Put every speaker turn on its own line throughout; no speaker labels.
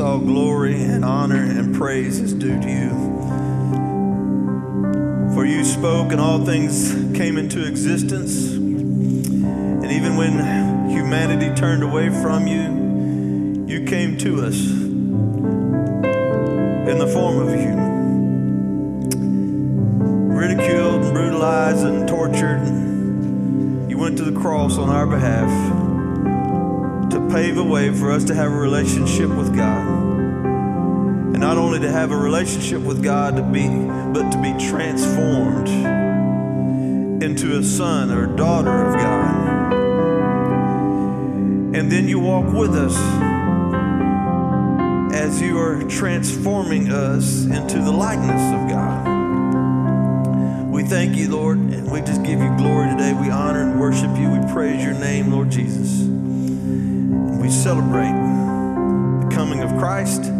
all glory and honor and praise is due to you. For you spoke and all things came into existence. And even when humanity turned away from you, you came to us in the form of a human. Ridiculed and brutalized and tortured, you went to the cross on our behalf to pave a way for us to have a relationship with God. And not only to have a relationship with God to be but to be transformed into a son or daughter of God. And then you walk with us as you are transforming us into the likeness of God. We thank you, Lord, and we just give you glory today. We honor and worship you. We praise your name, Lord Jesus. And we celebrate the coming of Christ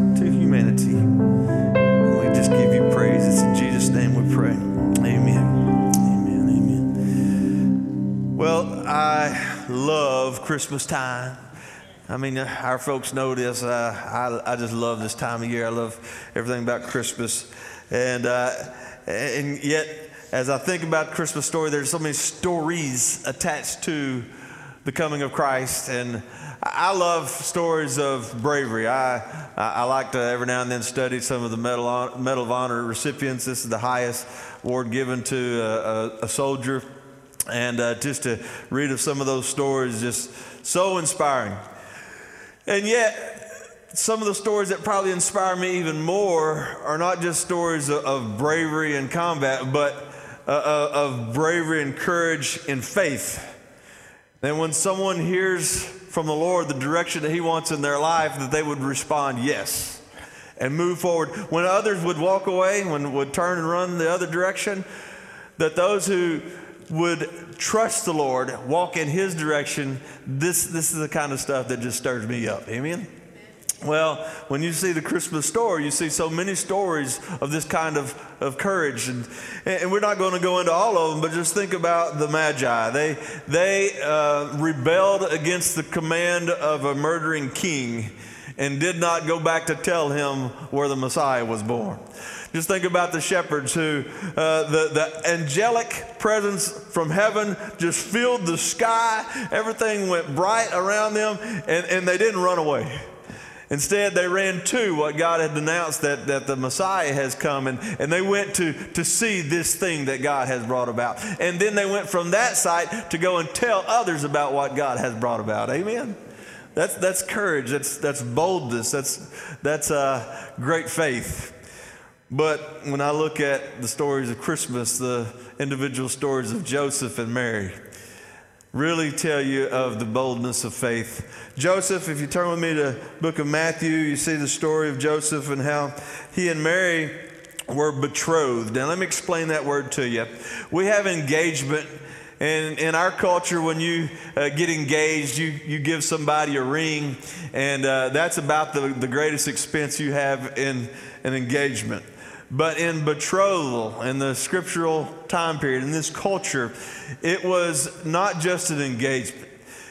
Well, I love Christmas time. I mean, our folks know this. Uh, I, I just love this time of year. I love everything about Christmas. And, uh, and yet, as I think about Christmas story, there's so many stories attached to the coming of Christ. And I love stories of bravery. I, I like to every now and then study some of the Medal, Medal of Honor recipients. This is the highest award given to a, a, a soldier. And uh, just to read of some of those stories, just so inspiring. And yet, some of the stories that probably inspire me even more are not just stories of, of bravery and combat, but uh, uh of bravery and courage in faith. And when someone hears from the Lord the direction that He wants in their life, that they would respond yes and move forward. When others would walk away, when would turn and run the other direction, that those who would trust the Lord, walk in His direction, this, this is the kind of stuff that just stirs me up. Amen? Well, when you see the Christmas story, you see so many stories of this kind of, of courage. And, and we're not going to go into all of them, but just think about the Magi. They, they uh, rebelled against the command of a murdering king and did not go back to tell him where the Messiah was born. Just think about the shepherds who, uh, the, the angelic presence from heaven just filled the sky. Everything went bright around them, and, and they didn't run away. Instead, they ran to what God had announced that, that the Messiah has come, and, and they went to, to see this thing that God has brought about. And then they went from that site to go and tell others about what God has brought about. Amen? That's, that's courage, that's, that's boldness, that's, that's uh, great faith. But when I look at the stories of Christmas, the individual stories of Joseph and Mary, really tell you of the boldness of faith. Joseph, if you turn with me to book of Matthew, you see the story of Joseph and how he and Mary were betrothed. Now let me explain that word to you. We have engagement and in our culture, when you uh, get engaged, you, you give somebody a ring, and uh, that's about the, the greatest expense you have in an engagement. But in betrothal, in the scriptural time period, in this culture, it was not just an engagement,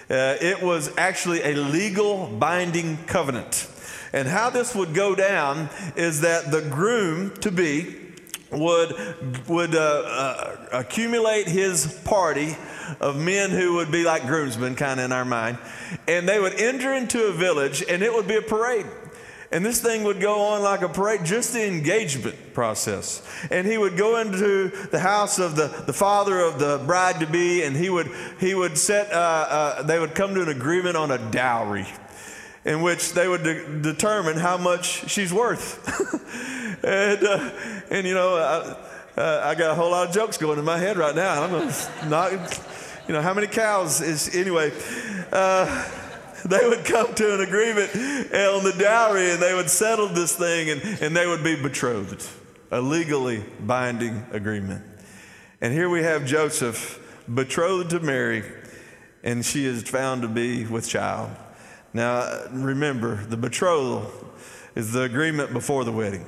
uh, it was actually a legal binding covenant. And how this would go down is that the groom to be would, would uh, uh, accumulate his party of men who would be like groomsmen, kind of in our mind, and they would enter into a village and it would be a parade. And this thing would go on like a parade, just the engagement process. And he would go into the house of the, the father of the bride to be, and he would, he would set, uh, uh, they would come to an agreement on a dowry in which they would de- determine how much she's worth. and, uh, and, you know, I, uh, I got a whole lot of jokes going in my head right now. I'm not, you know, how many cows is, anyway. Uh, they would come to an agreement on the dowry and they would settle this thing and, and they would be betrothed, a legally binding agreement. And here we have Joseph betrothed to Mary, and she is found to be with child. Now, remember, the betrothal is the agreement before the wedding.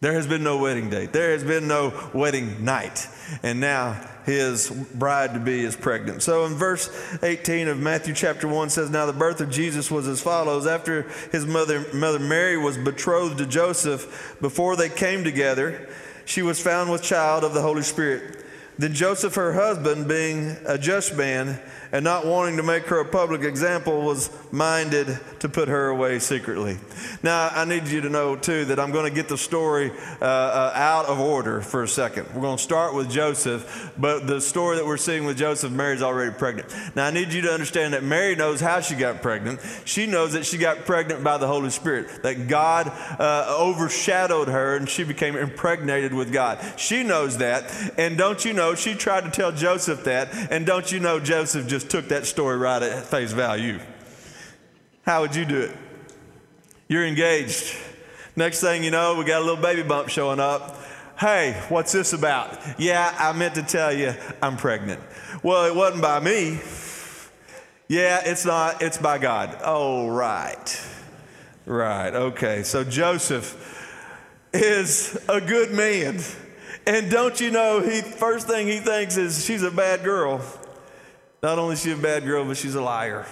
There has been no wedding date. There has been no wedding night. And now his bride to be is pregnant. So in verse 18 of Matthew chapter 1 says, Now the birth of Jesus was as follows. After his mother, mother Mary was betrothed to Joseph, before they came together, she was found with child of the Holy Spirit. Then Joseph, her husband, being a just man, and not wanting to make her a public example, was minded to put her away secretly. Now, I need you to know, too, that I'm going to get the story uh, uh, out of order for a second. We're going to start with Joseph, but the story that we're seeing with Joseph, Mary's already pregnant. Now, I need you to understand that Mary knows how she got pregnant. She knows that she got pregnant by the Holy Spirit, that God uh, overshadowed her and she became impregnated with God. She knows that. And don't you know, she tried to tell Joseph that. And don't you know, Joseph just just took that story right at face value. How would you do it? You're engaged. Next thing you know, we got a little baby bump showing up. Hey, what's this about? Yeah, I meant to tell you I'm pregnant. Well, it wasn't by me. Yeah, it's not, it's by God. Oh, right. Right, okay. So Joseph is a good man. And don't you know, he first thing he thinks is she's a bad girl. Not only is she a bad girl, but she's a liar.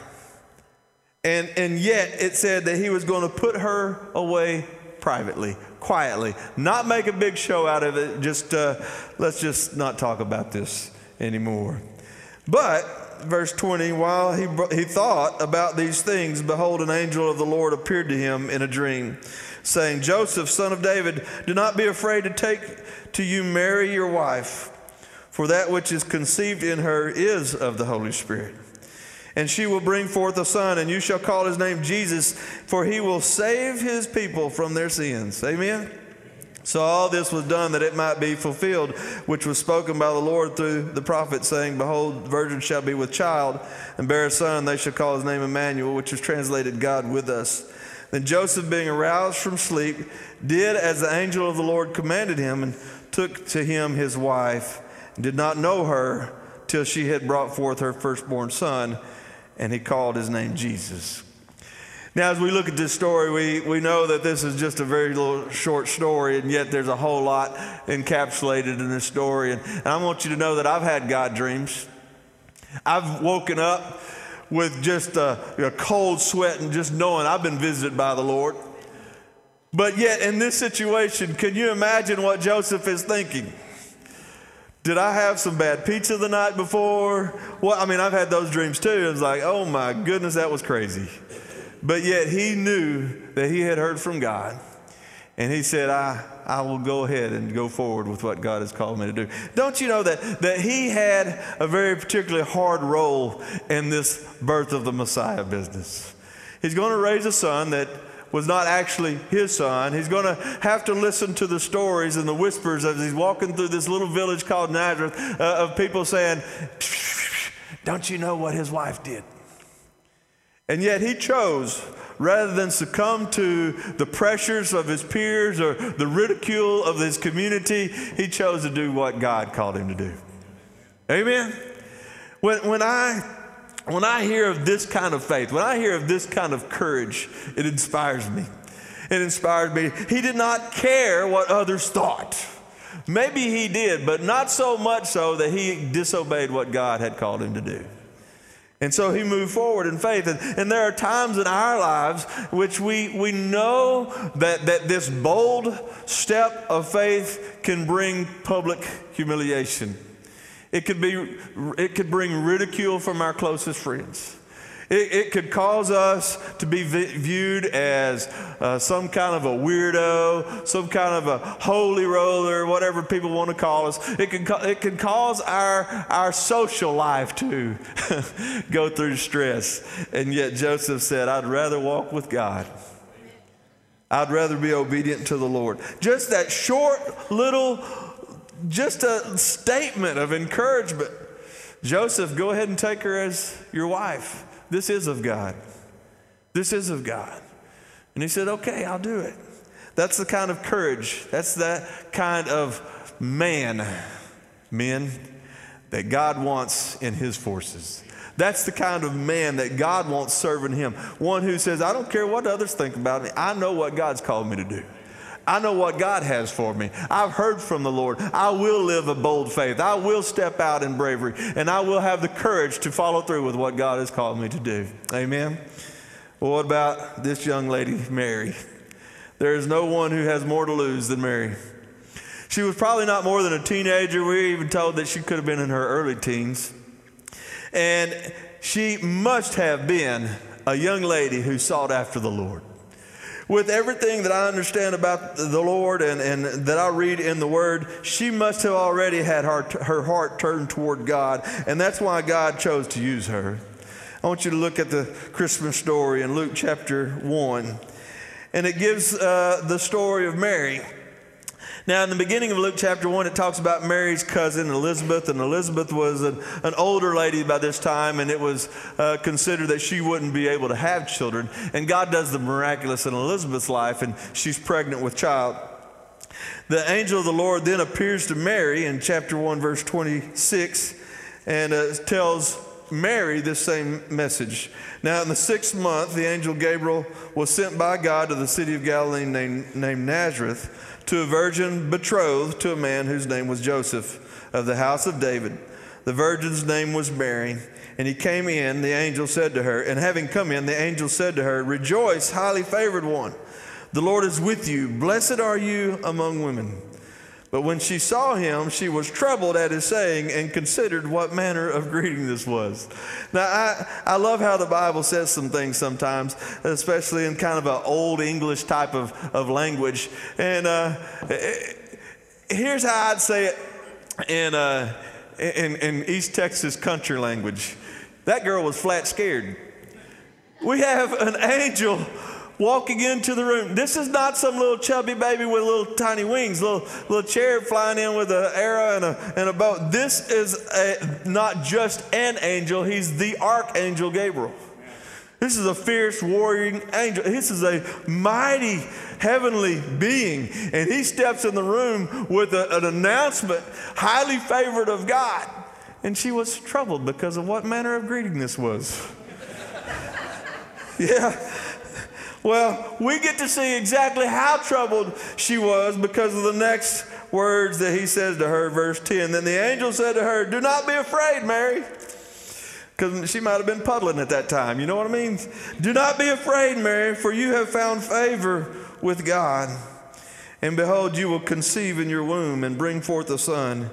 And, and yet it said that he was going to put her away privately, quietly, not make a big show out of it. Just uh, let's just not talk about this anymore. But verse 20, while he, he thought about these things, behold, an angel of the Lord appeared to him in a dream, saying, Joseph, son of David, do not be afraid to take to you Mary, your wife for that which is conceived in her is of the Holy Spirit. And she will bring forth a son, and you shall call his name Jesus, for he will save his people from their sins. Amen? So all this was done that it might be fulfilled, which was spoken by the Lord through the prophet, saying, Behold, the virgin shall be with child, and bear a son, they shall call his name Emmanuel, which is translated God with us. Then Joseph, being aroused from sleep, did as the angel of the Lord commanded him, and took to him his wife did not know her till she had brought forth her firstborn son, and he called his name Jesus. Now, as we look at this story, we, we know that this is just a very little short story, and yet there's a whole lot encapsulated in this story. And, and I want you to know that I've had God dreams. I've woken up with just a, a cold sweat and just knowing I've been visited by the Lord. But yet, in this situation, can you imagine what Joseph is thinking? Did I have some bad pizza the night before? Well, I mean, I've had those dreams too. It was like, oh my goodness, that was crazy. But yet he knew that he had heard from God. And he said, I, I will go ahead and go forward with what God has called me to do. Don't you know that, that he had a very particularly hard role in this birth of the Messiah business? He's going to raise a son that was not actually his son. He's going to have to listen to the stories and the whispers as he's walking through this little village called Nazareth uh, of people saying, Don't you know what his wife did? And yet he chose, rather than succumb to the pressures of his peers or the ridicule of his community, he chose to do what God called him to do. Amen? When, when I when I hear of this kind of faith, when I hear of this kind of courage, it inspires me. It inspired me. He did not care what others thought. Maybe he did, but not so much so that he disobeyed what God had called him to do. And so he moved forward in faith. And, and, there are times in our lives which we, we know that, that this bold step of faith can bring public humiliation. It could, be, it could bring ridicule from our closest friends. It, it could cause us to be viewed as uh, some kind of a weirdo, some kind of a holy roller, whatever people want to call us. It can, it can cause our, our social life to go through stress. And yet Joseph said, I'd rather walk with God. I'd rather be obedient to the Lord. Just that short little just a statement of encouragement. Joseph, go ahead and take her as your wife. This is of God. This is of God. And he said, Okay, I'll do it. That's the kind of courage, that's that kind of man, men, that God wants in his forces. That's the kind of man that God wants serving him. One who says, I don't care what others think about me, I know what God's called me to do. I know what God has for me. I've heard from the Lord. I will live a bold faith. I will step out in bravery, and I will have the courage to follow through with what God has called me to do. Amen. Well, what about this young lady, Mary? There is no one who has more to lose than Mary. She was probably not more than a teenager. We're even told that she could have been in her early teens. And she must have been a young lady who sought after the Lord. With everything that I understand about the Lord and, and that I read in the Word, she must have already had her, her heart turned toward God, and that's why God chose to use her. I want you to look at the Christmas story in Luke chapter 1, and it gives uh, the story of Mary. Now, in the beginning of Luke chapter 1, it talks about Mary's cousin Elizabeth, and Elizabeth was an, an older lady by this time, and it was uh, considered that she wouldn't be able to have children. And God does the miraculous in Elizabeth's life, and she's pregnant with child. The angel of the Lord then appears to Mary in chapter 1, verse 26, and uh, tells Mary this same message. Now, in the sixth month, the angel Gabriel was sent by God to the city of Galilee named, named Nazareth to a virgin betrothed to a man whose name was Joseph of the house of David. The virgin's name was Mary. And he came in, the angel said to her, and having come in, the angel said to her, Rejoice, highly favored one. The Lord is with you. Blessed are you among women. But when she saw him, she was troubled at his saying and considered what manner of greeting this was. Now, I, I love how the Bible says some things sometimes, especially in kind of an old English type of, of language. And uh, here's how I'd say it in, uh, in, in East Texas country language that girl was flat scared. We have an angel walking into the room. This is not some little chubby baby with little tiny wings, little, little cherub flying in with an arrow and a, and a bow. This is a, not just an angel, he's the archangel Gabriel. This is a fierce warring angel. This is a mighty heavenly being. And he steps in the room with a, an announcement, highly favored of God. And she was troubled because of what manner of greeting this was. yeah. Well, we get to see exactly how troubled she was because of the next words that he says to her, verse 10. Then the angel said to her, Do not be afraid, Mary. Because she might have been puddling at that time. You know what I mean? Do not be afraid, Mary, for you have found favor with God. And behold, you will conceive in your womb and bring forth a son,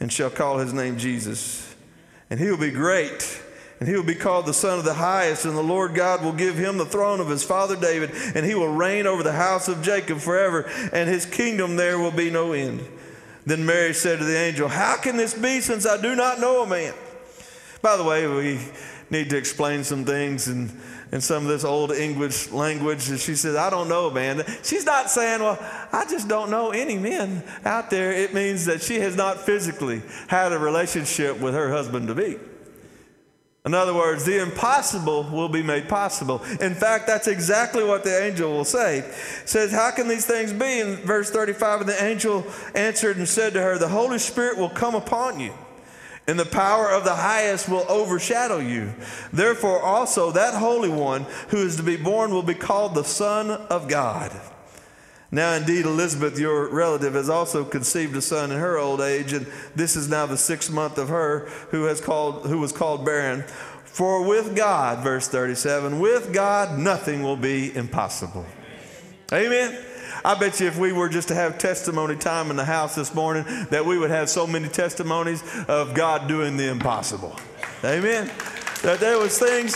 and shall call his name Jesus. And he will be great and he will be called the Son of the Highest, and the Lord God will give him the throne of his father David, and he will reign over the house of Jacob forever, and his kingdom there will be no end. Then Mary said to the angel, How can this be since I do not know a man? By the way, we need to explain some things in, in some of this old English language. And she says, I don't know, man. She's not saying, Well, I just don't know any men out there. It means that she has not physically had a relationship with her husband to be. In other words, the impossible will be made possible. In fact, that's exactly what the angel will say. It says, How can these things be? In verse 35, and the angel answered and said to her, The Holy Spirit will come upon you, and the power of the highest will overshadow you. Therefore, also that Holy One who is to be born will be called the Son of God. Now, indeed, Elizabeth, your relative, has also conceived a son in her old age, and this is now the sixth month of her who, has called, who was called barren. For with God, verse 37, with God nothing will be impossible. Amen. I bet you if we were just to have testimony time in the house this morning, that we would have so many testimonies of God doing the impossible. Amen. That there was things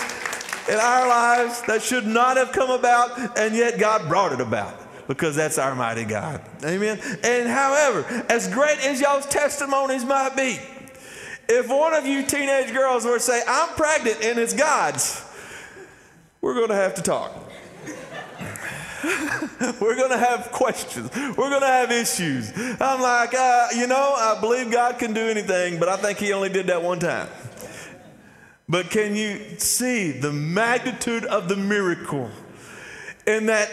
in our lives that should not have come about, and yet God brought it about because that's our mighty God. Amen. And however, as great as y'all's testimonies might be, if one of you teenage girls were to say, I'm pregnant and it's God's, we're going to have to talk. we're going to have questions. We're going to have issues. I'm like, uh, you know, I believe God can do anything, but I think He only did that one time. But can you see the magnitude of the miracle in that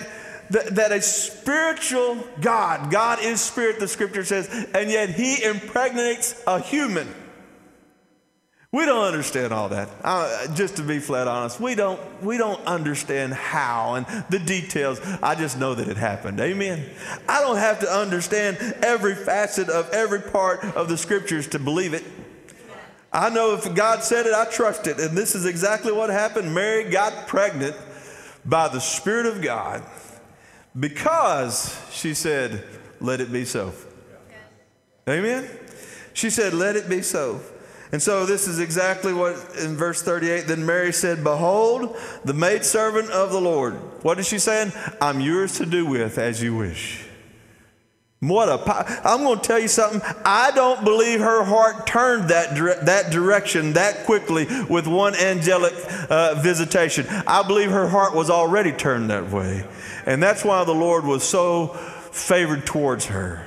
that, that a spiritual God, God is spirit, the scripture says, and yet he impregnates a human We don't understand all that. Uh, just to be flat honest, we don't, we don't understand how and the details. I just know that it happened. Amen. I don't have to understand every facet of every part of the scriptures to believe it. I know if God said it, I trust it. And this is exactly what happened. Mary got pregnant by the Spirit of God because she said, Let it be so. Amen. She said, Let it be so. And so this is exactly what in verse 38 then Mary said, Behold, the maidservant of the Lord. What is she saying? I'm yours to do with as you wish. What a I'm going to tell you something. I don't believe her heart turned that dire- that direction that quickly with one angelic uh, visitation. I believe her heart was already turned that way, and that's why the Lord was so favored towards her.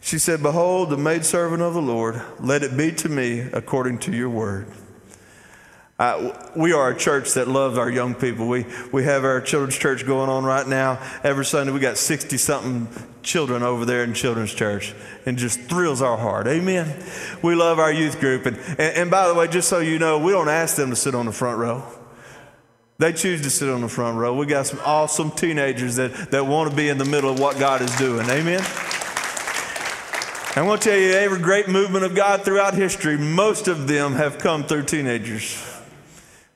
She said, Behold, the maidservant of the Lord, let it be to me according to your word. Uh, we are a church that loves our young people. We, we have our children's church going on right now. Every Sunday, we got 60 something children over there in children's church and just thrills our heart. Amen. We love our youth group. And, and, and by the way, just so you know, we don't ask them to sit on the front row. They choose to sit on the front row. We got some awesome teenagers that, that want to be in the middle of what God is doing. Amen. I want to tell you, every great movement of God throughout history, most of them have come through teenagers.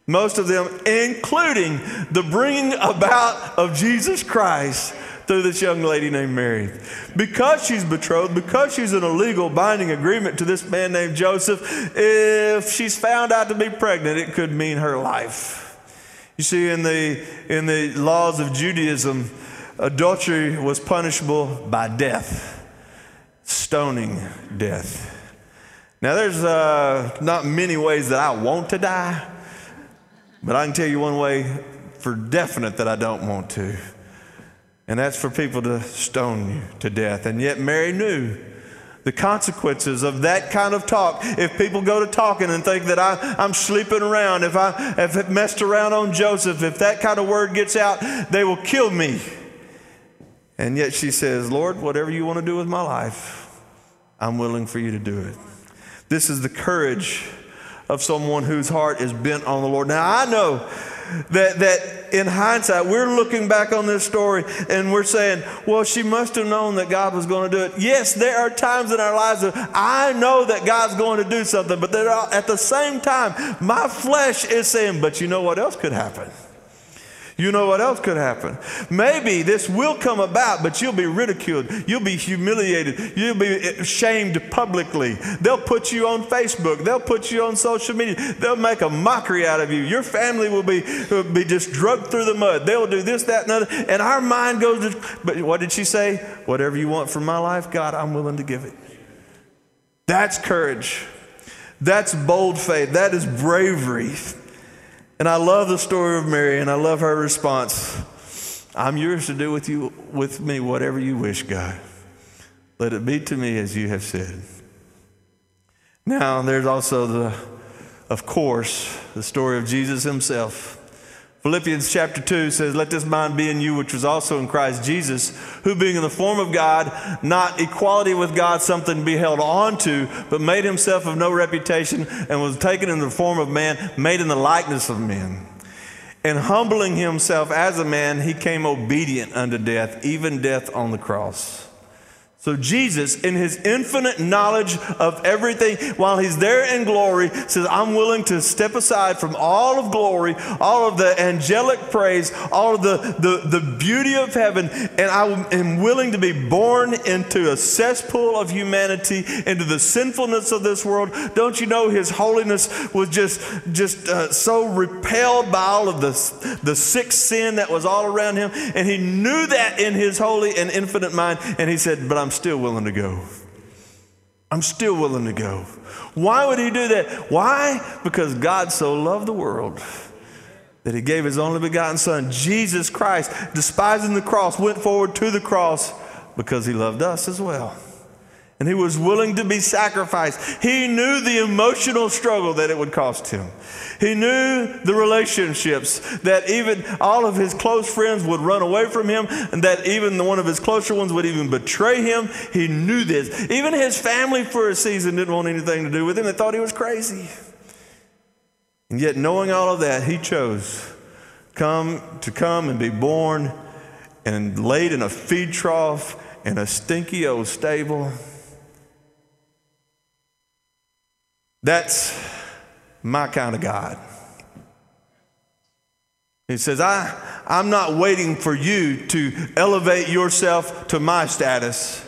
Most of them, including the bringing about of Jesus Christ through this young lady named Mary. Because she's betrothed, because she's in a legal binding agreement to this man named Joseph, if she's found out to be pregnant, it could mean her life. You see, in the, in the laws of Judaism, adultery was punishable by death stoning death. Now, there's uh, not many ways that I want to die, but I can tell you one way for definite that I don't want to. And that's for people to stone you to death. And yet, Mary knew the consequences of that kind of talk. If people go to talking and think that I, am sleeping around, if I have messed around on Joseph, if that kind of word gets out, they will kill me. And yet she says, Lord, whatever you want to do with my life, I'm willing for you to do it. This is the courage of someone whose heart is bent on the Lord. Now, I know that, that in hindsight, we're looking back on this story and we're saying, well, she must have known that God was going to do it. Yes, there are times in our lives that I know that God's going to do something, but at the same time, my flesh is saying, but you know what else could happen? You know what else could happen? Maybe this will come about, but you'll be ridiculed. You'll be humiliated. You'll be shamed publicly. They'll put you on Facebook. They'll put you on social media. They'll make a mockery out of you. Your family will be, will be just drugged through the mud. They'll do this, that, and other. And our mind goes, to, but what did she say? Whatever you want from my life, God, I'm willing to give it. That's courage. That's bold faith. That is bravery. And I love the story of Mary and I love her response. I'm yours to do with you with me whatever you wish, God. Let it be to me as you have said. Now there's also the of course the story of Jesus himself. Philippians chapter 2 says, Let this mind be in you, which was also in Christ Jesus, who being in the form of God, not equality with God something to be held on to, but made himself of no reputation, and was taken in the form of man, made in the likeness of men. And humbling himself as a man, he came obedient unto death, even death on the cross. So Jesus, in his infinite knowledge of everything, while he's there in glory, says, I'm willing to step aside from all of glory, all of the angelic praise, all of the, the, the beauty of heaven, and I am willing to be born into a cesspool of humanity, into the sinfulness of this world. Don't you know his holiness was just, just uh, so repelled by all of the, the sick sin that was all around him? And he knew that in his holy and infinite mind, and he said, But I'm still willing to go. I'm still willing to go. Why would he do that? Why? Because God so loved the world that he gave his only begotten Son, Jesus Christ, despising the cross, went forward to the cross because he loved us as well and he was willing to be sacrificed. He knew the emotional struggle that it would cost him. He knew the relationships that even all of his close friends would run away from him, and that even one of his closer ones would even betray him. He knew this. Even his family for a season didn't want anything to do with him. They thought he was crazy. And yet, knowing all of that, he chose come to come and be born and laid in a feed trough in a stinky old stable. That's my kind of God. He says, I, I'm not waiting for you to elevate yourself to my status.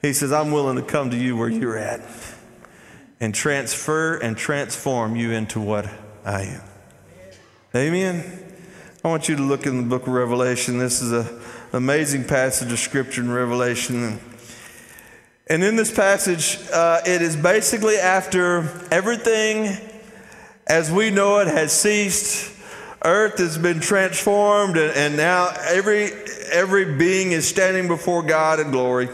He says, I'm willing to come to you where you're at and transfer and transform you into what I am. Amen. I want you to look in the book of Revelation. This is an amazing passage of scripture in Revelation. And in this passage, uh, it is basically after everything as we know it has ceased, earth has been transformed, and, and now every, every being is standing before God in glory.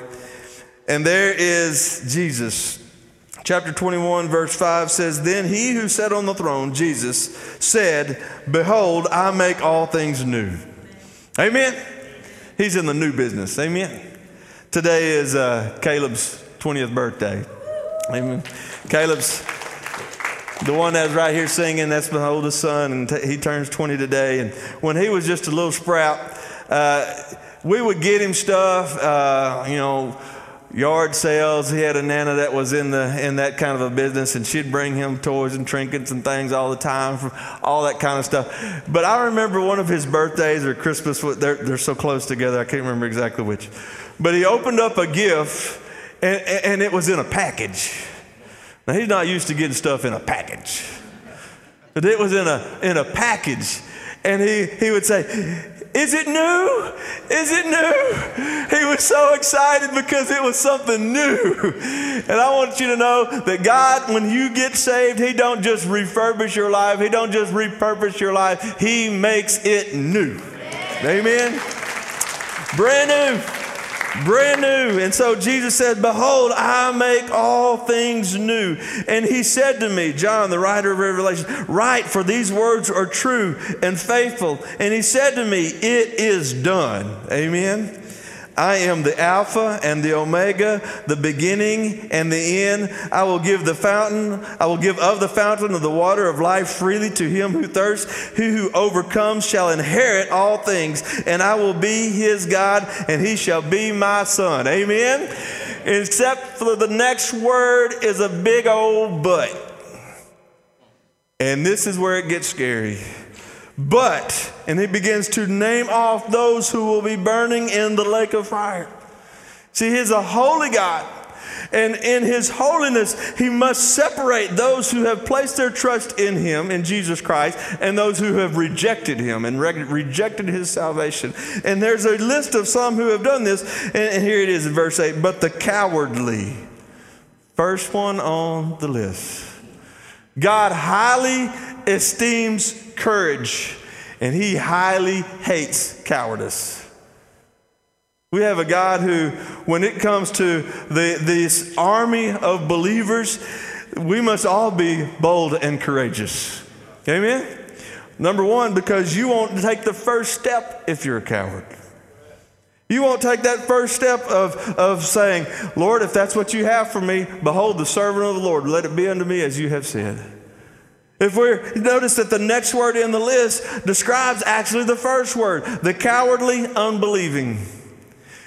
And there is Jesus Chapter 21, verse 5 says, Then he who sat on the throne, Jesus, said, Behold, I make all things new. Amen. He's in the new business. Amen. Today is uh, Caleb's 20th birthday. Amen. Caleb's the one that's right here singing, that's my oldest son, and t- he turns 20 today. And when he was just a little sprout, uh, we would get him stuff, uh, you know, yard sales. He had a nana that was in the in that kind of a business, and she'd bring him toys and trinkets and things all the time, for all that kind of stuff. But I remember one of his birthdays or Christmas. They're they're so close together. I can't remember exactly which. But he opened up a gift, and, and it was in a package. Now he's not used to getting stuff in a package, but it was in a in a package. And he, he would say, is it new? Is it new? He was so excited because it was something new. And I want you to know that God, when you get saved, He don't just refurbish your life, He don't just repurpose your life, He makes it new. Amen. Brand new brand new. And so Jesus said, Behold, I make all things new. And he said to me, John, the writer of Revelation, Write, for these words are true and faithful. And he said to me, It is done. Amen. I am the Alpha and the Omega, the beginning and the end. I will give the fountain, I will give of the fountain of the water of life freely to him who thirsts. He who overcomes shall inherit all things, and I will be his God, and he shall be my son. Amen. Except for the next word is a big old but. And this is where it gets scary. But, and he begins to name off those who will be burning in the lake of fire. See, he's a holy God. And in his holiness, he must separate those who have placed their trust in him, in Jesus Christ, and those who have rejected him and re- rejected his salvation. And there's a list of some who have done this. And, and here it is in verse 8 But the cowardly, first one on the list. God highly esteems courage, and he highly hates cowardice. We have a God who, when it comes to the, this army of believers, we must all be bold and courageous. Amen? Number one, because you won't take the first step if you're a coward. You won't take that first step of, of saying, Lord, if that's what you have for me, behold the servant of the Lord, let it be unto me as you have said. If we notice that the next word in the list describes actually the first word, the cowardly unbelieving.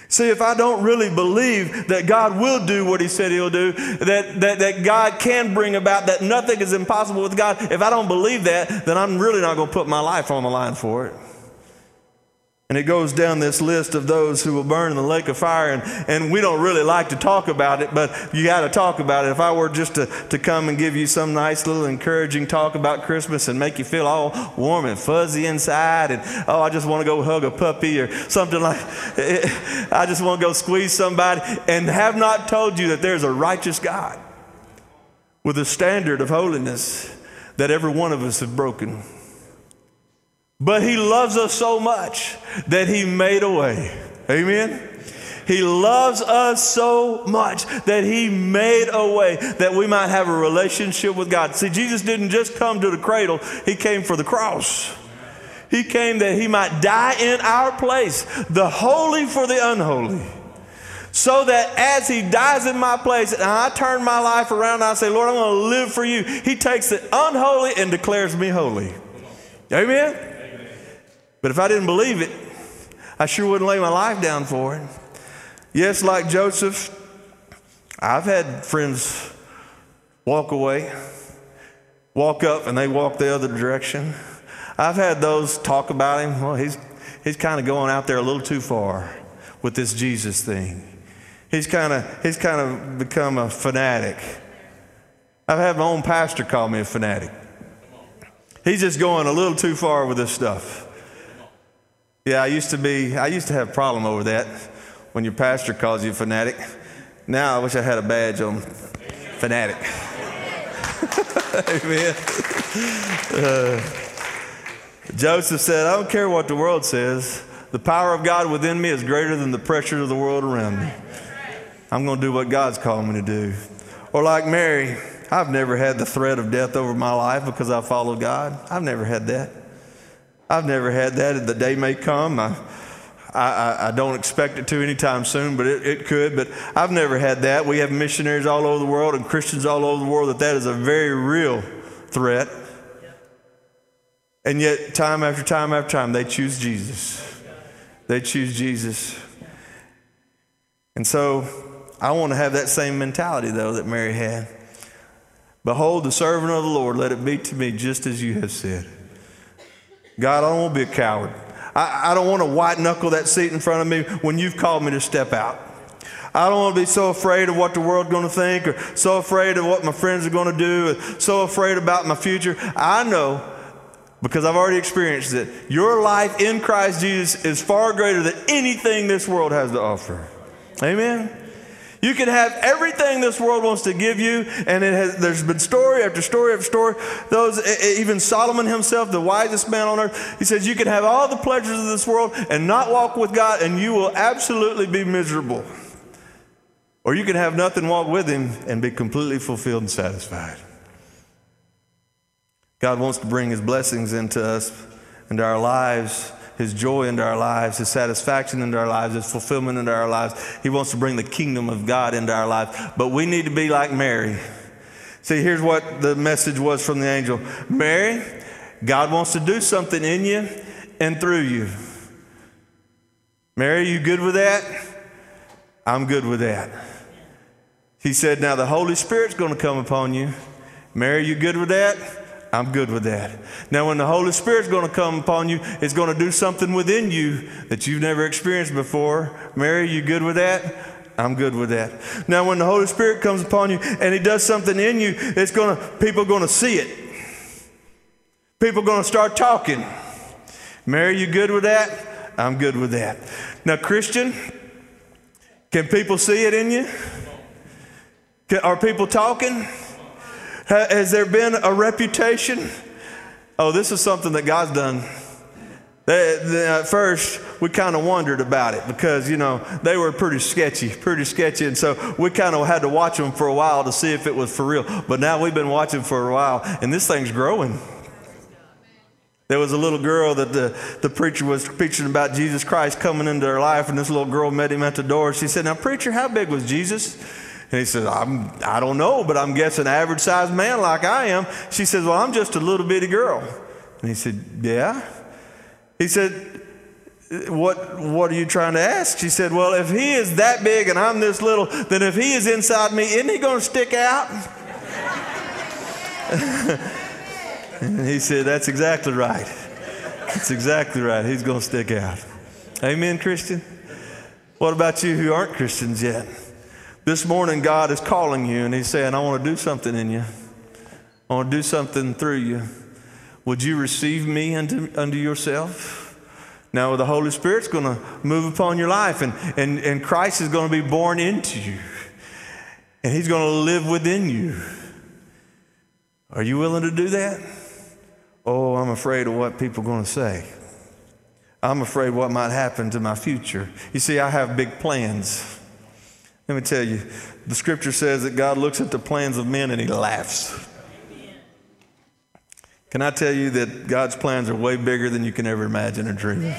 See, if I don't really believe that God will do what He said He'll do, that, that, that God can bring about, that nothing is impossible with God, if I don't believe that, then I'm really not going to put my life on the line for it. And it goes down this list of those who will burn in the lake of fire. And, and we don't really like to talk about it, but you got to talk about it. If I were just to, to come and give you some nice little encouraging talk about Christmas and make you feel all warm and fuzzy inside, and oh, I just want to go hug a puppy or something like I just want to go squeeze somebody, and have not told you that there's a righteous God with a standard of holiness that every one of us have broken. But he loves us so much that he made a way. Amen. He loves us so much that he made a way that we might have a relationship with God. See, Jesus didn't just come to the cradle, he came for the cross. He came that he might die in our place, the holy for the unholy So that as he dies in my place and I turn my life around and I say, Lord, I'm going to live for you, he takes the unholy and declares me holy. Amen? But if I didn't believe it, I sure wouldn't lay my life down for it. Yes, like Joseph, I've had friends walk away, walk up, and they walk the other direction. I've had those talk about him. Well, he's, he's kind of going out there a little too far with this Jesus thing. He's kind of he's kind of become a fanatic. I've had my own pastor call me a fanatic. He's just going a little too far with this stuff. Yeah, I used to be I used to have a problem over that when your pastor calls you a fanatic. Now I wish I had a badge on fanatic. Amen. Uh, Joseph said, I don't care what the world says. The power of God within me is greater than the pressure of the world around me. I'm going to do what God's called me to do. Or like Mary, I've never had the threat of death over my life because I followed God. I've never had that. I've never had that. The day may come. I, I, I don't expect it to anytime soon, but it, it could. But I've never had that. We have missionaries all over the world and Christians all over the world that that is a very real threat. And yet, time after time after time, they choose Jesus. They choose Jesus. And so, I want to have that same mentality, though, that Mary had. Behold, the servant of the Lord, let it be to me just as you have said. God, I don't want to be a coward. I, I don't want to white knuckle that seat in front of me when you've called me to step out. I don't want to be so afraid of what the world's going to think or so afraid of what my friends are going to do or so afraid about my future. I know because I've already experienced it. Your life in Christ Jesus is far greater than anything this world has to offer. Amen. You can have everything this world wants to give you, and it has, there's been story after story after story. Those, even Solomon himself, the wisest man on earth, he says, You can have all the pleasures of this world and not walk with God, and you will absolutely be miserable. Or you can have nothing, walk with Him, and be completely fulfilled and satisfied. God wants to bring His blessings into us, into our lives his joy into our lives, His satisfaction into our lives, His fulfillment into our lives. He wants to bring the kingdom of God into our lives. But we need to be like Mary. See, here's what the message was from the angel Mary, God wants to do something in you and through you. Mary, you good with that? I'm good with that. He said, Now the Holy Spirit's going to come upon you. Mary, you good with that? I'm good with that. Now, when the Holy Spirit's going to come upon you, it's going to do something within you that you've never experienced before. Mary, you good with that? I'm good with that. Now, when the Holy Spirit comes upon you and He does something in you, it's going to people are going to see it. People are going to start talking. Mary, you good with that? I'm good with that. Now, Christian, can people see it in you? Can, are people talking? Has there been a reputation? Oh, this is something that God's done. at first, we kind of wondered about it because, you know, they were pretty sketchy, pretty sketchy. And so we kind of had to watch them for a while to see if it was for real. But now we've been watching for a while, and this thing's growing. There was a little girl that the, the preacher was preaching about Jesus Christ coming into her life, and this little girl met him at the door. She said, Now, preacher, how big was Jesus? And he says, I'm, I don't know, but I'm guessing average sized man like I am. She says, Well, I'm just a little bitty girl. And he said, Yeah. He said, what, what are you trying to ask? She said, Well, if he is that big and I'm this little, then if he is inside me, isn't he going to stick out? and he said, That's exactly right. That's exactly right. He's going to stick out. Amen, Christian? What about you who aren't Christians yet? This morning, God is calling you and He's saying, I want to do something in you. I want to do something through you. Would you receive me unto, unto yourself? Now, the Holy Spirit's going to move upon your life, and, and, and Christ is going to be born into you, and He's going to live within you. Are you willing to do that? Oh, I'm afraid of what people are going to say. I'm afraid what might happen to my future. You see, I have big plans. Let me tell you, the scripture says that God looks at the plans of men and he laughs. Can I tell you that God's plans are way bigger than you can ever imagine or dream?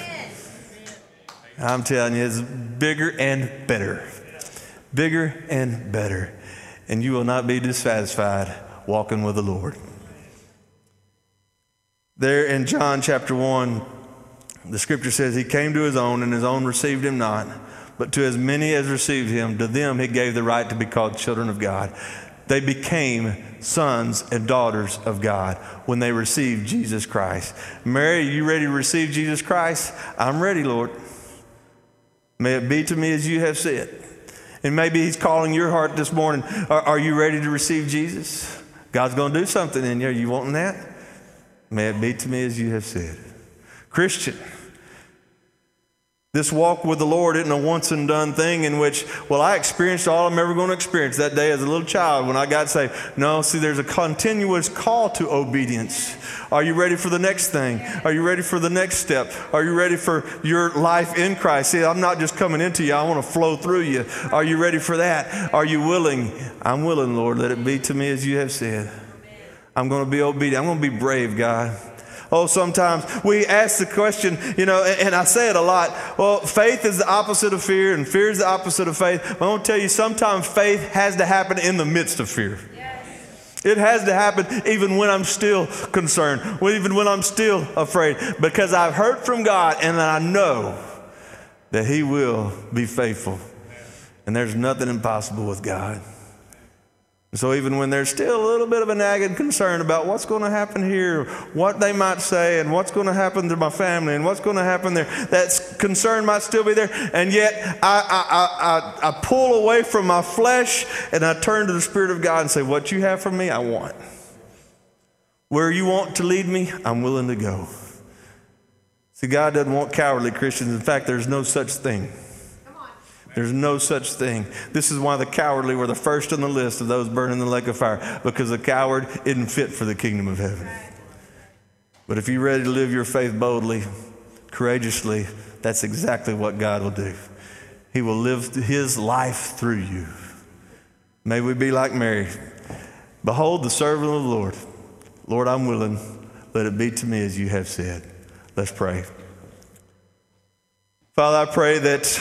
I'm telling you, it's bigger and better. bigger and better. And you will not be dissatisfied walking with the Lord. There in John chapter 1, the scripture says, He came to His own, and His own received Him not. But to as many as received Him, to them He gave the right to be called children of God. They became sons and daughters of God when they received Jesus Christ. Mary, are you ready to receive Jesus Christ? I'm ready, Lord. May it be to me as you have said. And maybe He's calling your heart this morning. Are, are you ready to receive Jesus? God's going to do something in you. Are you wanting that? May it be to me as you have said. Christian, this walk with the Lord isn't a once and done thing in which, well, I experienced all I'm ever going to experience that day as a little child when I got saved. No, see, there's a continuous call to obedience. Are you ready for the next thing? Are you ready for the next step? Are you ready for your life in Christ? See, I'm not just coming into you, I want to flow through you. Are you ready for that? Are you willing? I'm willing, Lord. Let it be to me as you have said. I'm going to be obedient. I'm going to be brave, God. Oh, sometimes we ask the question, you know, and, I say it a lot. Well, faith is the opposite of fear, and fear is the opposite of faith. But I want to tell you, sometimes faith has to happen in the midst of fear. It has to happen even when I'm still concerned, even when I'm still afraid, because I've heard from God and I know that He will be faithful. And there's nothing impossible with God. So even when there's still a little bit of a nagging concern about what's going to happen here, what they might say, and what's going to happen to my family, and what's going to happen there, that concern might still be there. And yet I, I, I, I pull away from my flesh and I turn to the Spirit of God and say, What you have for me, I want. Where you want to lead me, I'm willing to go. See, God doesn't want cowardly Christians. In fact, there's no such thing. There's no such thing. This is why the cowardly were the first on the list of those burned in the lake of fire, because the coward isn't fit for the kingdom of heaven. But if you're ready to live your faith boldly, courageously, that's exactly what God will do. He will live his life through you. May we be like Mary. Behold the servant of the Lord. Lord, I'm willing. Let it be to me as you have said. Let's pray. Father, I pray that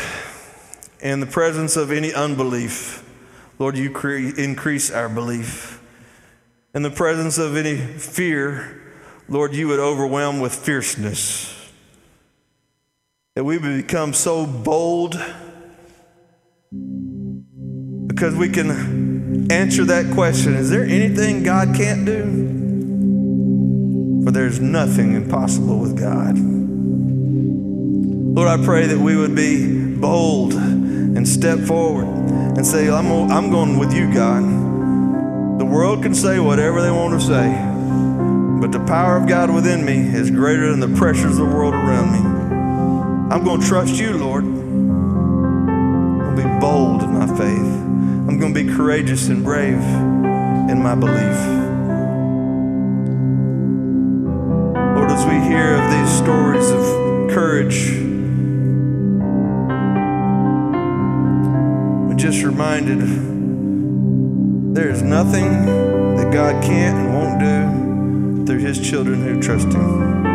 in the presence of any unbelief, Lord, you cre- increase our belief. In the presence of any fear, Lord, you would overwhelm with fierceness. That we would become so bold because we can answer that question Is there anything God can't do? For there's nothing impossible with God. Lord, I pray that we would be bold and step forward and say, I'm, I'm going with you, God. The world can say whatever they want to say, but the power of God within me is greater than the pressures of the world around me. I'm going to trust you, Lord. I'm going to be bold in my faith. I'm going to be courageous and brave in my belief. Reminded there is nothing that God can't and won't do through His children who trust Him.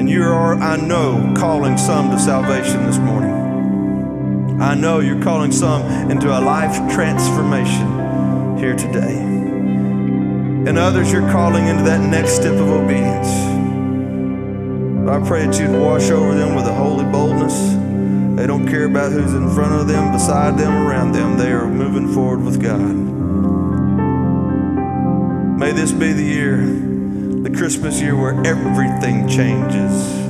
And you are, I know, calling some to salvation this morning. I know you're calling some into a life transformation here today. And others you're calling into that next step of obedience. I pray that you'd wash over them with a holy boldness they don't care about who's in front of them, beside them, around them. They are moving forward with God. May this be the year, the Christmas year, where everything changes.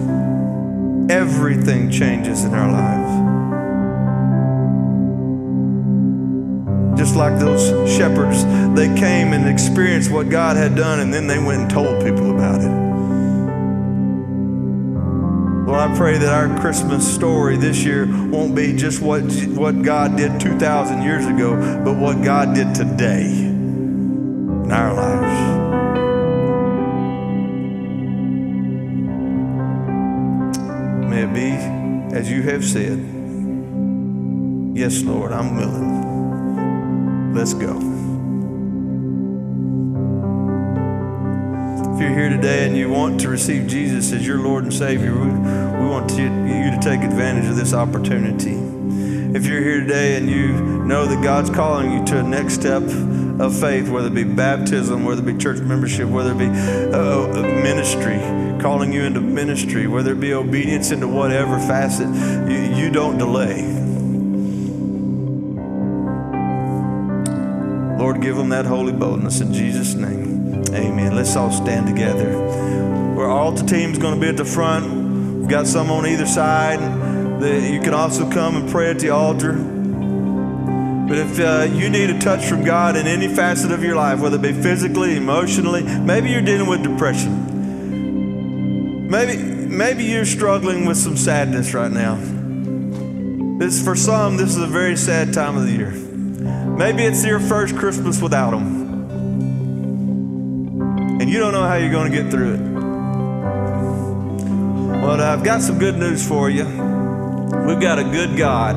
Everything changes in our lives. Just like those shepherds, they came and experienced what God had done, and then they went and told people about it. I pray that our Christmas story this year won't be just what, what God did 2,000 years ago, but what God did today in our lives. May it be as you have said. Yes, Lord, I'm willing. Let's go. If you're here today and you want to receive Jesus as your Lord and Savior, we, we want to, you to take advantage of this opportunity. If you're here today and you know that God's calling you to a next step of faith, whether it be baptism, whether it be church membership, whether it be uh, uh, ministry, calling you into ministry, whether it be obedience into whatever facet, you, you don't delay. Lord, give them that holy boldness in Jesus' name. Amen. Let's all stand together. Our altar team's going to be at the front. We've got some on either side. You can also come and pray at the altar. But if uh, you need a touch from God in any facet of your life, whether it be physically, emotionally, maybe you're dealing with depression. Maybe, maybe you're struggling with some sadness right now. This, for some, this is a very sad time of the year. Maybe it's your first Christmas without them. You don't know how you're going to get through it. Well, I've got some good news for you. We've got a good God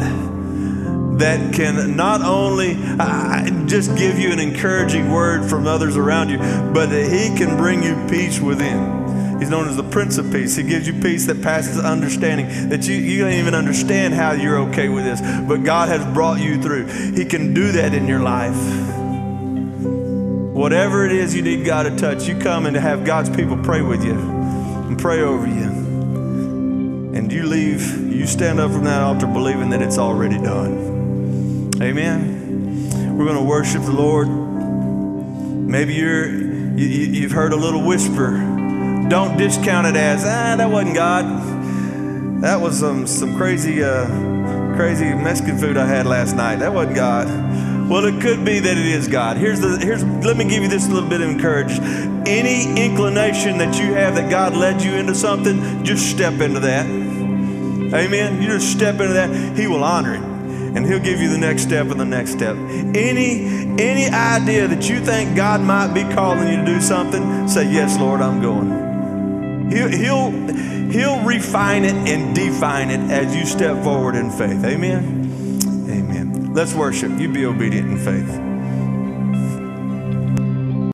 that can not only just give you an encouraging word from others around you, but that He can bring you peace within. He's known as the Prince of Peace. He gives you peace that passes understanding, that you, you don't even understand how you're okay with this, but God has brought you through. He can do that in your life. Whatever it is you need God to touch, you come and have God's people pray with you and pray over you. And you leave, you stand up from that altar believing that it's already done. Amen. We're going to worship the Lord. Maybe you're, you, you've heard a little whisper don't discount it as ah that wasn't God. That was some some crazy uh, crazy Mexican food I had last night. That wasn't God. Well, it could be that it is God. Here's the here's let me give you this little bit of encouragement. Any inclination that you have that God led you into something, just step into that. Amen. You just step into that. He will honor it and he'll give you the next step and the next step. Any any idea that you think God might be calling you to do something, say yes, Lord, I'm going. He'll, he'll, he'll refine it and define it as you step forward in faith. Amen? Amen. Let's worship. You be obedient in faith.